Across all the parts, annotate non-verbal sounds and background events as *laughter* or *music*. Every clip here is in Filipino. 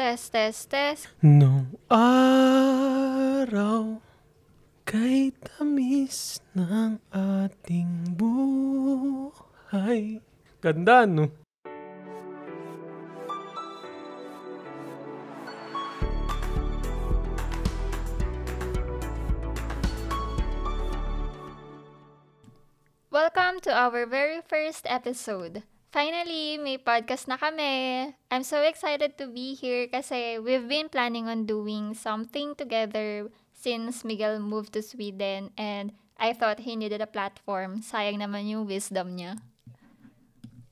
Test, test, test. Nung araw kay tamis ng ating buhay. Ganda, no? Welcome to our very first episode. Finally, may podcast na kami. I'm so excited to be here kasi we've been planning on doing something together since Miguel moved to Sweden and I thought he needed a platform. Sayang naman yung wisdom niya.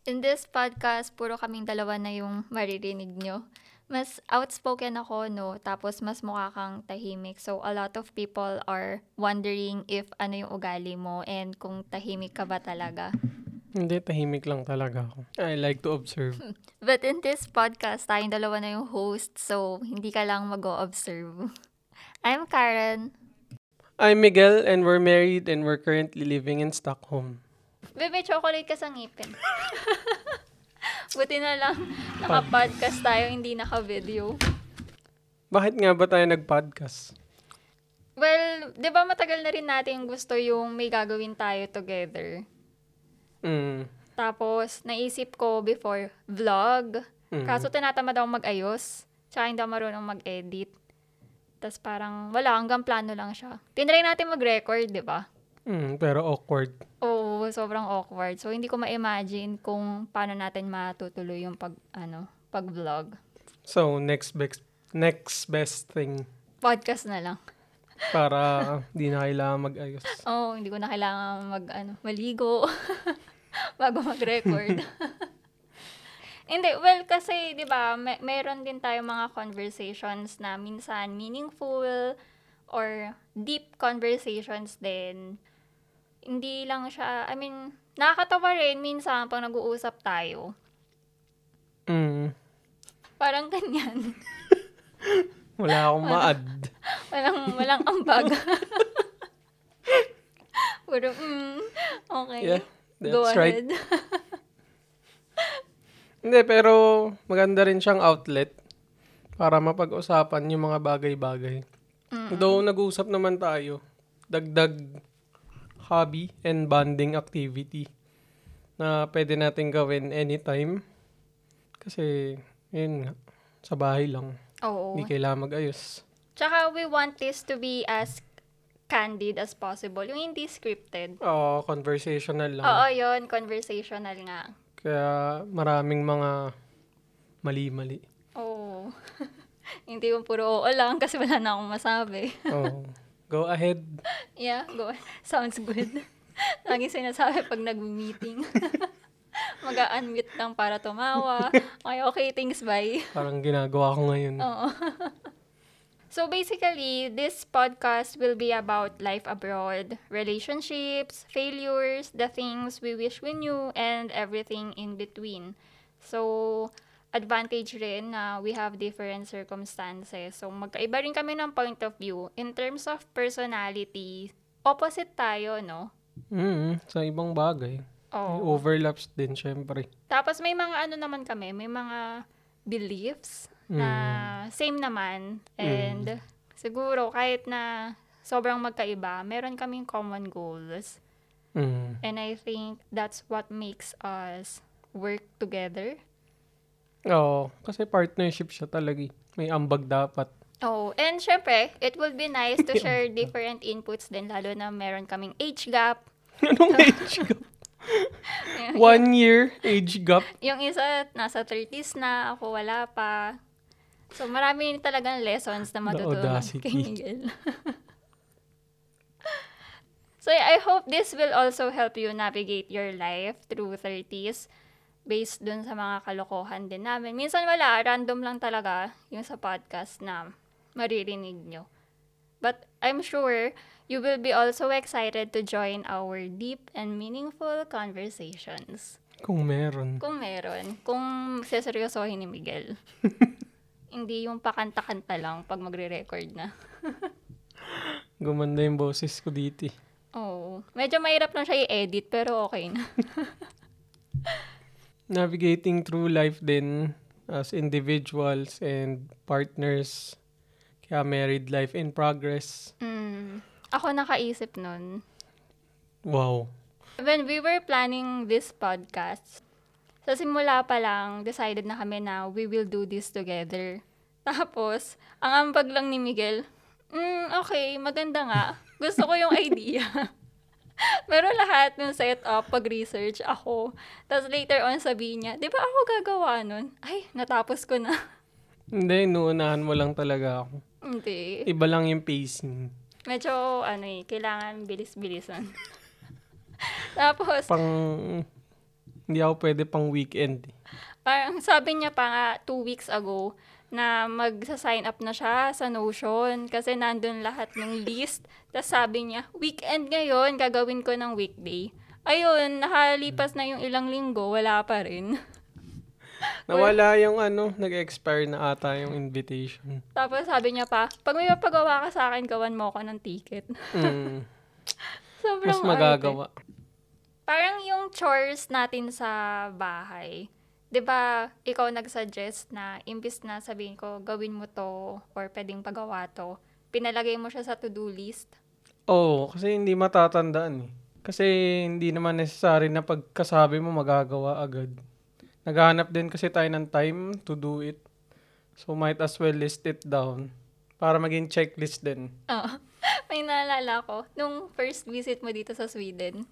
In this podcast, puro kaming dalawa na yung maririnig nyo. Mas outspoken ako, no? Tapos mas mukha kang tahimik. So, a lot of people are wondering if ano yung ugali mo and kung tahimik ka ba talaga. Hindi, tahimik lang talaga ako. I like to observe. But in this podcast, tayong dalawa na yung host, so hindi ka lang mag-observe. *laughs* I'm Karen. I'm Miguel and we're married and we're currently living in Stockholm. Bebe, chocolate ka sa ngipin. *laughs* Buti na lang, naka-podcast tayo, hindi naka-video. Bakit nga ba tayo nag-podcast? Well, di ba matagal na rin natin gusto yung may gagawin tayo together. Mm. Tapos, naisip ko before, vlog. Mm. Kaso tinatamad ako mag-ayos. Tsaka hindi ako marunong mag-edit. Tapos parang, wala, hanggang plano lang siya. Tinry natin mag-record, di ba? Mm, pero awkward. Oo, sobrang awkward. So, hindi ko ma-imagine kung paano natin matutuloy yung pag, ano, pag-vlog. So, next best, next best thing Podcast na lang. Para di na kailangan mag-ayos. Oo, hindi ko na kailangan mag, ano, maligo *laughs* bago mag-record. *laughs* hindi, well, kasi, di ba, may, meron din tayo mga conversations na minsan meaningful or deep conversations din. Hindi lang siya, I mean, nakakatawa rin minsan pag nag-uusap tayo. Mm. Parang ganyan. *laughs* Wala akong ma-add. Walang, walang ambag. *laughs* Puro, mm, okay. Yeah, Go that's right. ahead. *laughs* Hindi, pero maganda rin siyang outlet para mapag-usapan yung mga bagay-bagay. Though nag-uusap naman tayo, dagdag hobby and bonding activity na pwede natin gawin anytime. Kasi, yun nga, sa bahay lang. Oo. Hindi kailangan mag-ayos. Tsaka we want this to be as candid as possible. Yung hindi scripted. Oo, conversational lang. Oo, yun. Conversational nga. Kaya maraming mga mali-mali. Oo. *laughs* hindi yung puro oo lang kasi wala na akong masabi. *laughs* Oo. Go ahead. yeah, go. *laughs* Sounds good. Laging sinasabi pag nag-meeting. Mag-unmute lang para tumawa. Okay, okay, thanks, bye. Parang ginagawa ko ngayon. Oo. So basically, this podcast will be about life abroad, relationships, failures, the things we wish we knew, and everything in between. So, advantage rin na we have different circumstances. So, magkaiba rin kami ng point of view. In terms of personality, opposite tayo, no? Mm, sa ibang bagay. May Oo. overlaps din, syempre. Tapos may mga ano naman kami, may mga beliefs na same naman. And siguro kahit na sobrang magkaiba, meron kaming common goals. Mm. And I think that's what makes us work together. Oo, kasi partnership siya talaga. eh. May ambag dapat. Oh, and syempre, it would be nice to share different inputs din, lalo na meron kaming age gap. *laughs* Anong age gap? *laughs* One year age gap. Yung isa, nasa 30s na, ako wala pa. So, marami talagang lessons na matutunan kay Miguel. *laughs* so, I hope this will also help you navigate your life through 30s based dun sa mga kalokohan din namin. Minsan wala, random lang talaga yung sa podcast na maririnig nyo. But I'm sure you will be also excited to join our deep and meaningful conversations. Kung meron. Kung meron. Kung seseryosohin ni Miguel. *laughs* Hindi yung pakanta-kanta lang pag magre-record na. *laughs* Gumanda yung boses ko dito. eh. Oo. Medyo mahirap lang siya i-edit, pero okay na. *laughs* Navigating through life din, as individuals and partners. Kaya married life in progress. Mm. Ako nakaisip nun. Wow. When we were planning this podcast, sa simula pa lang, decided na kami na we will do this together. Tapos, ang ambag lang ni Miguel, mm, okay, maganda nga. Gusto ko yung idea. *laughs* Pero lahat ng setup, pag-research, ako. Tapos later on sabihin niya, di ba ako gagawa nun? Ay, natapos ko na. *laughs* Hindi, nuunahan mo lang talaga ako. Hindi. Iba lang yung pacing. Medyo, ano eh, kailangan bilis-bilisan. *laughs* Tapos, Pang, hindi ako pwede pang weekend. parang sabi niya pa nga two weeks ago na magsa-sign up na siya sa Notion kasi nandun lahat ng list. Tapos sabi niya, weekend ngayon, gagawin ko ng weekday. Ayun, nakalipas na yung ilang linggo, wala pa rin. *laughs* Nawala yung ano, nag-expire na ata yung invitation. Tapos sabi niya pa, pag may mapagawa ka sa akin, gawan mo ako ng ticket. Mm, *laughs* Sobrang mas magagawa. arte. Parang yung chores natin sa bahay. 'Di ba ikaw nag-suggest na imbis na sabihin ko, gawin mo to or pwedeng pagawa to, pinalagay mo siya sa to-do list. Oo, kasi hindi matatandaan eh. Kasi hindi naman necessary na pagkasabi mo magagawa agad. Naghahanap din kasi tayo ng time to do it. So might as well list it down para maging checklist din. Oo. *laughs* May naalala ko, nung first visit mo dito sa Sweden,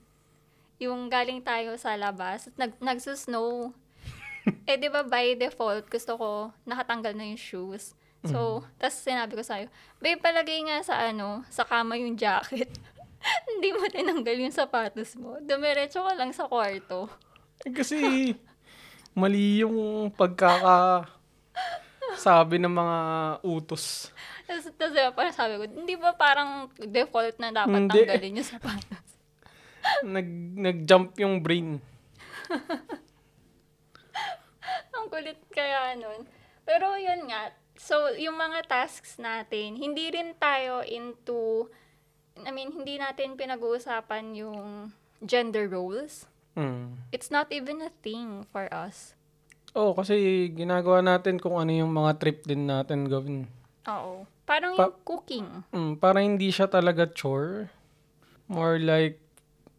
yung galing tayo sa labas, nag, nagsusnow. *laughs* eh, di ba by default, gusto ko nakatanggal na yung shoes. So, tas sinabi ko sa'yo, babe, palagay nga sa ano, sa kama yung jacket. *laughs* Hindi mo tinanggal yung sapatos mo. Dumiretso ka lang sa kwarto. Eh, kasi mali yung pagkaka sabi ng mga utos. Tapos, tas diba, parang sabi ko, hindi ba parang default na dapat Hindi. tanggalin yung sapatos? Nag, nag-jump yung brain. *laughs* Ang kulit kaya nun. Pero yun nga, so yung mga tasks natin, hindi rin tayo into, I mean, hindi natin pinag-uusapan yung gender roles. Mm. It's not even a thing for us. Oo, kasi ginagawa natin kung ano yung mga trip din natin gawin. Oo. Parang Pa- yung cooking. Mm, para hindi siya talaga chore. More like,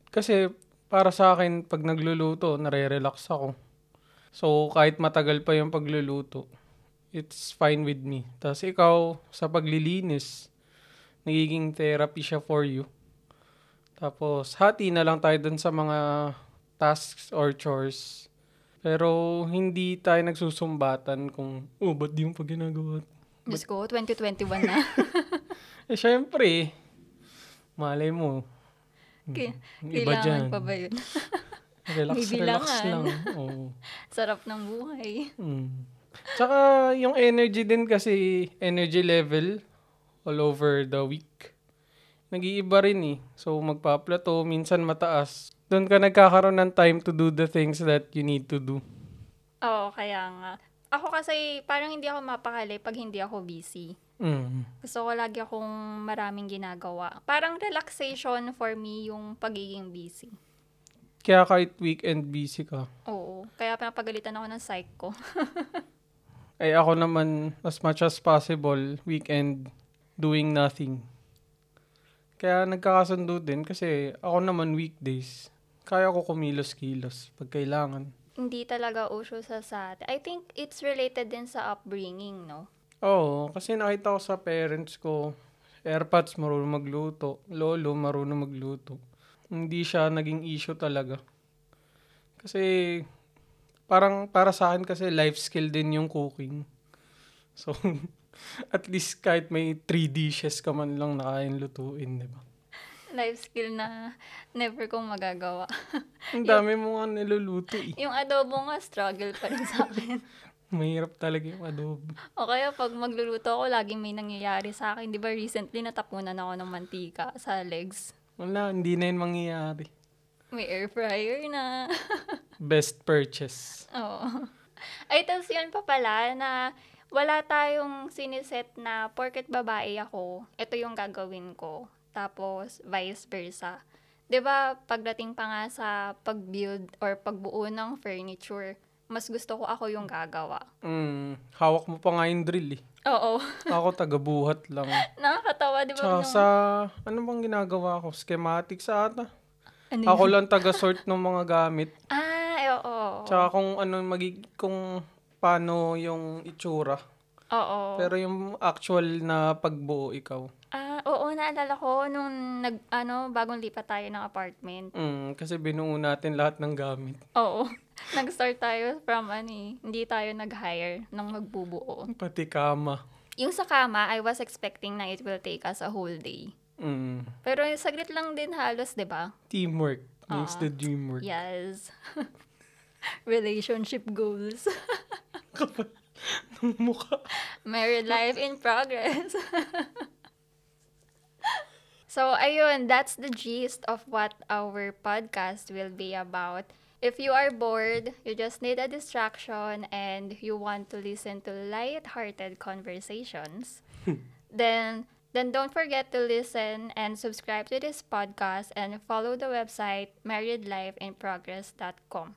kasi para sa akin, pag nagluluto, nare-relax ako. So, kahit matagal pa yung pagluluto, it's fine with me. Tapos ikaw, sa paglilinis, nagiging therapy siya for you. Tapos, hati na lang tayo dun sa mga tasks or chores. Pero, hindi tayo nagsusumbatan kung, oh, ba't di mo pa ginagawa? Diyos ko, 2021 na. *laughs* Eh, syempre, malay mo. Ki- Yung Iba Kailangan dyan. pa ba yun? *laughs* Relax, May relax bilangan. lang. *laughs* Oo. Sarap ng buhay. Mm. Tsaka, yung energy din kasi, energy level all over the week. Nag-iiba rin eh. So, magpa-plateau, minsan mataas. Doon ka nagkakaroon ng time to do the things that you need to do. Oo, kaya nga. Ako kasi, parang hindi ako mapakali pag hindi ako busy. Mm. Gusto ko lagi akong maraming ginagawa. Parang relaxation for me yung pagiging busy. Kaya kahit weekend busy ka. Oo. Kaya pinapagalitan ako ng psych ko. *laughs* Ay ako naman, as much as possible, weekend, doing nothing. Kaya nagkakasundo din kasi ako naman weekdays, kaya ko kumilos-kilos pag kailangan. hindi talaga uso sa sa. I think it's related din sa upbringing, no? Oo, kasi nakita ko sa parents ko, airpods marunong magluto, lolo marunong magluto. Hindi siya naging issue talaga. Kasi parang para sa akin kasi life skill din yung cooking. *laughs* So, at least kahit may three dishes ka man lang na kain lutuin, di ba? Life skill na never kong magagawa. Ang dami mo nga niluluto eh. yung adobo nga, struggle pa rin sa akin. *laughs* Mahirap talaga yung adobo. o kaya pag magluluto ako, laging may nangyayari sa akin. Di ba recently natapunan ako ng mantika sa legs. Wala, hindi na yun mangyayari. May air fryer na. *laughs* Best purchase. Oo. Ay, tapos yun pa pala na wala tayong siniset na porket babae ako, ito yung gagawin ko. Tapos, vice versa. 'Di ba pagdating pa nga sa pag-build or pagbuo ng furniture, mas gusto ko ako yung gagawa. Mm, hawak mo pa nga yung drill eh. Oo. Ako taga-buhat lang. *laughs* Nakakatawa, di ba? Tsaka nung- sa, ano bang ginagawa ko? Schematic sa ata. Ano Ako yun? lang taga-sort ng mga gamit. Ah, eh, oo. Tsaka kung ano magig kung paano yung itsura. Oo. Pero yung actual na pagbuo ikaw. Ah, oo, naalala ko nung nag, ano, bagong lipat tayo ng apartment. Mm, kasi binuo natin lahat ng gamit. Oo. Nag-start tayo from, ano eh, hindi tayo nag-hire ng magbubuo. Pati kama. Yung sa kama, I was expecting na it will take us a whole day. Mm, Pero saglit lang din halos, di ba? teamwork makes Ah. the dream work. Yes. *laughs* Relationship goals. *laughs* Ng mukha. Married life in progress. *laughs* so, ayun, that's the gist of what our podcast will be about. If you are bored, you just need a distraction, and you want to listen to light-hearted conversations, *laughs* then then don't forget to listen and subscribe to this podcast and follow the website marriedlifeinprogress.com.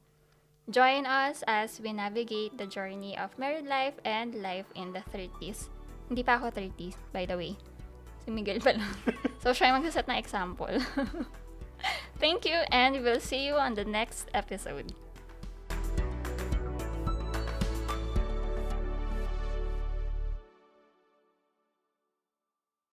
Join us as we navigate the journey of married life and life in the 30s. Hindi pa ako 30s, by the way. Si Miguel pa lang. *laughs* so, siya yung magsaset na example. *laughs* Thank you and we'll see you on the next episode.